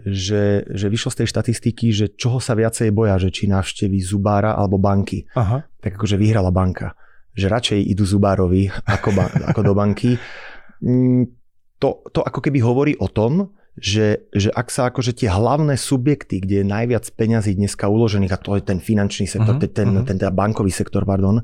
že, že vyšlo z tej štatistiky, že čoho sa viacej boja, že či navšteví zubára alebo banky. Aha. Tak akože vyhrala banka. Že radšej idú zubárovi ako, ba- ako do banky. Mm, to, to ako keby hovorí o tom, že, že ak sa akože tie hlavné subjekty, kde je najviac peňazí dneska uložených, a to je ten finančný sektor, uh-huh, ten, uh-huh. ten, ten bankový sektor, pardon,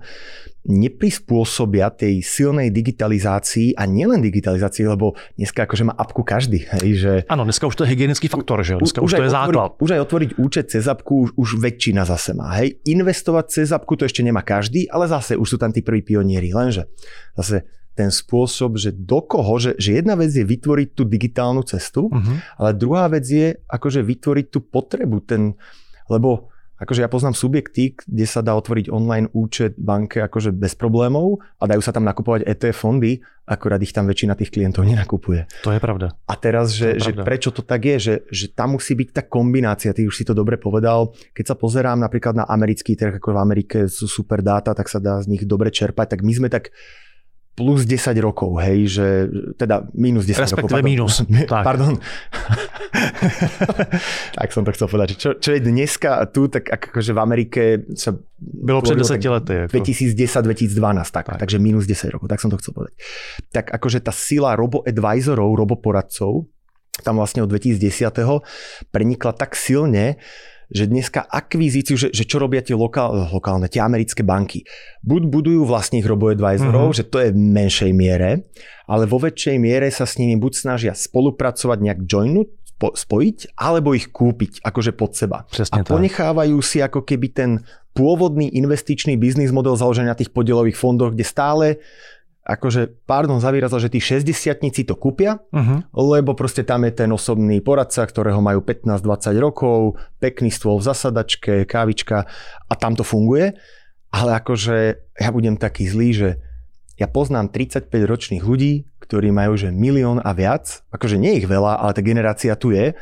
neprispôsobia tej silnej digitalizácii a nielen digitalizácii, lebo dneska akože má apku každý. Hej, že... Áno, dneska už to je hygienický faktor, že dneska už, už to je otvoriť, základ. Už aj otvoriť účet cez apku už, už väčšina zase má. Hej. Investovať cez apku to ešte nemá každý, ale zase už sú tam tí prví pionieri. Lenže zase ten spôsob, že do koho, že, že jedna vec je vytvoriť tú digitálnu cestu, uh-huh. ale druhá vec je akože vytvoriť tú potrebu, ten, lebo akože ja poznám subjekty, kde sa dá otvoriť online účet banke akože bez problémov a dajú sa tam nakupovať ETF fondy, akorát ich tam väčšina tých klientov nenakupuje. To je pravda. A teraz, že, že prečo to tak je, že, že tam musí byť tá kombinácia, ty už si to dobre povedal, keď sa pozerám napríklad na americký trh, ako v Amerike sú super dáta, tak sa dá z nich dobre čerpať, tak my sme tak plus 10 rokov, hej, že teda minus 10 Respektíve rokov. Pardon. minus. Tak. Pardon. tak som to chcel povedať. Čo, čo je dneska tu, tak akože v Amerike sa... Bylo před 10 lety. Ako. 2010-2012, tak, tak. takže minus 10 rokov, tak som to chcel povedať. Tak akože tá sila robo-advisorov, roboporadcov, tam vlastne od 2010. prenikla tak silne, že dneska akvizíciu, že, že čo robia tie lokál, lokálne, tie americké banky. Buď budujú vlastných robo-advisorov, mm-hmm. že to je v menšej miere, ale vo väčšej miere sa s nimi buď snažia spolupracovať, nejak joinúť, spojiť, alebo ich kúpiť akože pod seba. Presne a ponechávajú si ako keby ten pôvodný investičný biznis model založený na tých podielových fondoch, kde stále akože, pardon za výraz, že tí 60 to kúpia, uh-huh. lebo proste tam je ten osobný poradca, ktorého majú 15-20 rokov, pekný stôl v zasadačke, kávička a tam to funguje. Ale akože ja budem taký zlý, že ja poznám 35 ročných ľudí, ktorí majú že milión a viac, akože nie ich veľa, ale tá generácia tu je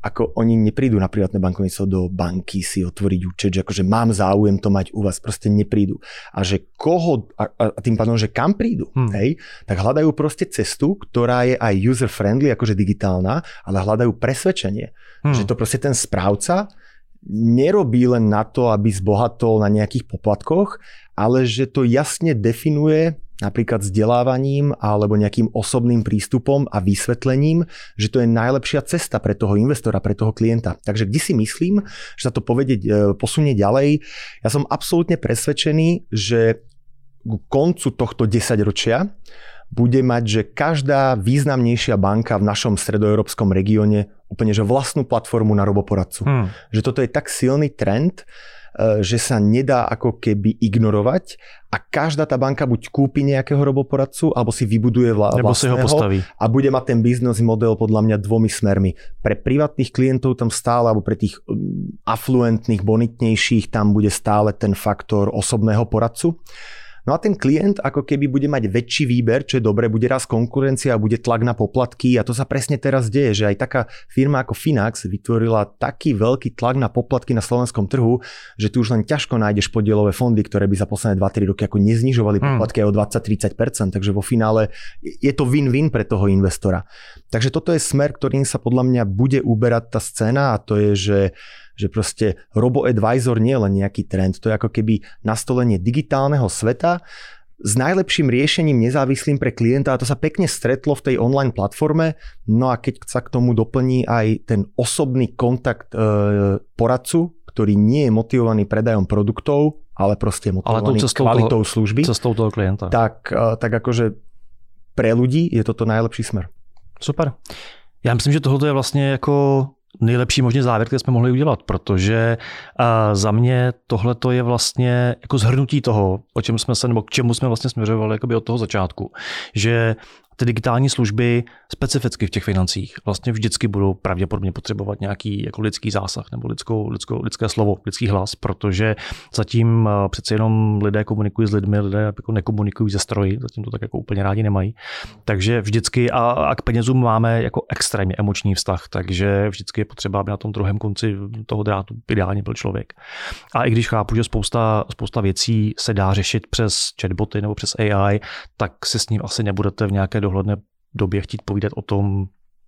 ako oni neprídu na privátne bankovníctvo do banky si otvoriť účet, že akože mám záujem to mať u vás, proste neprídu. A že koho, a, a tým pádom, že kam prídu, hmm. hej, tak hľadajú proste cestu, ktorá je aj user-friendly, akože digitálna, ale hľadajú presvedčenie, hmm. že to proste ten správca nerobí len na to, aby zbohatol na nejakých poplatkoch, ale že to jasne definuje napríklad vzdelávaním alebo nejakým osobným prístupom a vysvetlením, že to je najlepšia cesta pre toho investora, pre toho klienta. Takže kde si myslím, že sa to povedie, e, posunie ďalej, ja som absolútne presvedčený, že k koncu tohto desaťročia bude mať, že každá významnejšia banka v našom stredoeurópskom regióne úplne že vlastnú platformu na roboporadcu. Hmm. Že toto je tak silný trend, že sa nedá ako keby ignorovať a každá tá banka buď kúpi nejakého roboporadcu, alebo si vybuduje vla- Nebo si ho postaví. a bude mať ten biznes model podľa mňa dvomi smermi. Pre privátnych klientov tam stále, alebo pre tých um, afluentných, bonitnejších, tam bude stále ten faktor osobného poradcu. No a ten klient ako keby bude mať väčší výber, čo je dobre, bude raz konkurencia a bude tlak na poplatky a to sa presne teraz deje, že aj taká firma ako Finax vytvorila taký veľký tlak na poplatky na slovenskom trhu, že tu už len ťažko nájdeš podielové fondy, ktoré by za posledné 2-3 roky ako neznižovali hmm. poplatky aj o 20-30%, takže vo finále je to win-win pre toho investora. Takže toto je smer, ktorým sa podľa mňa bude uberať tá scéna a to je, že že proste robo-advisor nie je len nejaký trend, to je ako keby nastolenie digitálneho sveta s najlepším riešením nezávislým pre klienta a to sa pekne stretlo v tej online platforme. No a keď sa k tomu doplní aj ten osobný kontakt e, poradcu, ktorý nie je motivovaný predajom produktov, ale proste motivovaný ale kvalitou toho, služby. Cestou toho klienta. Tak, e, tak akože pre ľudí je toto najlepší smer. Super. Já myslím, že tohle je vlastně jako nejlepší možný závěr, který jsme mohli udělat, protože za mě tohle je vlastně jako zhrnutí toho, o čem jsme se, nebo k čemu jsme vlastně směřovali od toho začátku, že ty digitální služby specificky v těch financích vlastně vždycky budou pravděpodobně potřebovat nějaký jako lidský zásah nebo lidskou, lidskou, lidské slovo, lidský hlas, protože zatím eh, přece jenom lidé komunikují s lidmi, lidé jako nekomunikují ze stroji, zatím to tak jako úplně rádi nemají. Takže vždycky a, a k penězům máme jako extrémně emoční vztah, takže vždycky je potřeba, aby na tom druhém konci toho drátu ideálně byl člověk. A i když chápu, že spousta, spousta věcí se dá řešit přes chatboty nebo přes AI, tak si s ním asi nebudete v nějaké dohledné době chtít povídat o tom,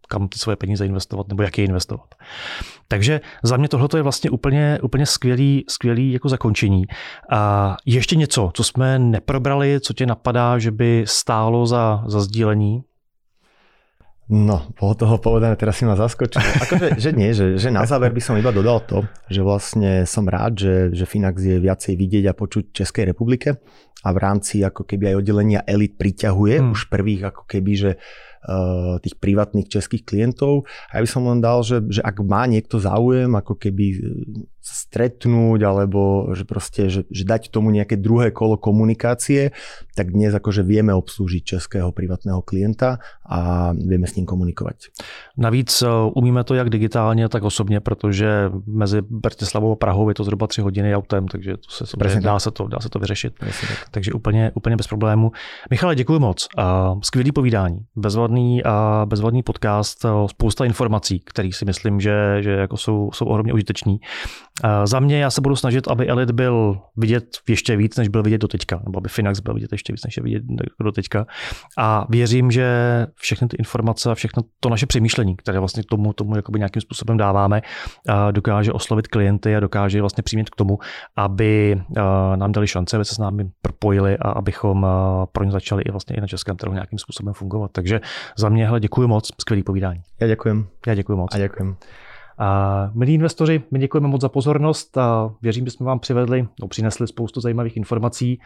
kam ty svoje peníze investovat nebo jak je investovat. Takže za mě tohle je vlastně úplně, úplně skvělý, skvělý jako zakončení. A ještě něco, co jsme neprobrali, co tě napadá, že by stálo za, za sdílení? No, bolo toho povedané, teraz si ma zaskočil. Akože, že nie, že, že na záver by som iba dodal to, že vlastne som rád, že, že Finax je viacej vidieť a počuť Českej republike a v rámci ako keby aj oddelenia Elite priťahuje hmm. už prvých ako keby, že uh, tých privátnych českých klientov. A ja by som len dal, že, že ak má niekto záujem ako keby stretnúť alebo že proste, že, že dať tomu nejaké druhé kolo komunikácie, tak dnes akože vieme obslúžiť českého privátneho klienta a vieme s ním komunikovat. Navíc eh, umíme to jak digitálně, tak osobně, protože mezi Bratislavou a Prahou je to zhruba tři hodiny autem, takže to se, Presně dá, se to, dá se to vyřešit. tak. Takže úplně, úplně bez problému. Michale, děkuji moc. Skvělý povídání, bezvadný, a bezvadný podcast, spousta informací, které si myslím, že, že jako jsou, jsou ohromně užiteční. Za mě já se budu snažit, aby Elit byl vidět ještě víc, než byl vidět do teďka, nebo aby Finax byl vidět ještě víc, než je vidět do teďka. A věřím, že všechny ty informace a všechno to naše přemýšlení, které vlastně tomu, tomu jakoby nějakým způsobem dáváme, dokáže oslovit klienty a dokáže vlastně přimět k tomu, aby nám dali šance, aby se s námi propojili a abychom pro ně začali i vlastně i na českém trhu nějakým způsobem fungovat. Takže za mě hele, děkuji moc, skvělý povídání. Já děkuji. Já děkuji moc. A děkuji. Milí investoři, my děkujeme moc za pozornost a věřím, že jsme vám přivedli, no, přinesli spoustu zajímavých informací.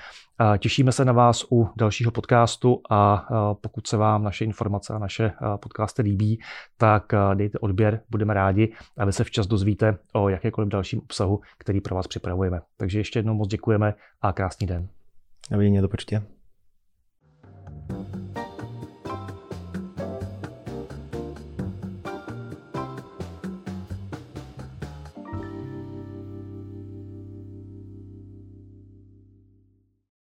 Těšíme se na vás u dalšího podcastu a pokud se vám naše informace a naše podcasty líbí, tak dejte odběr, budeme rádi a vy se včas dozvíte o jakékoliv dalším obsahu, který pro vás připravujeme. Takže ještě jednou moc děkujeme a krásný den. Dovidenia, do počutia.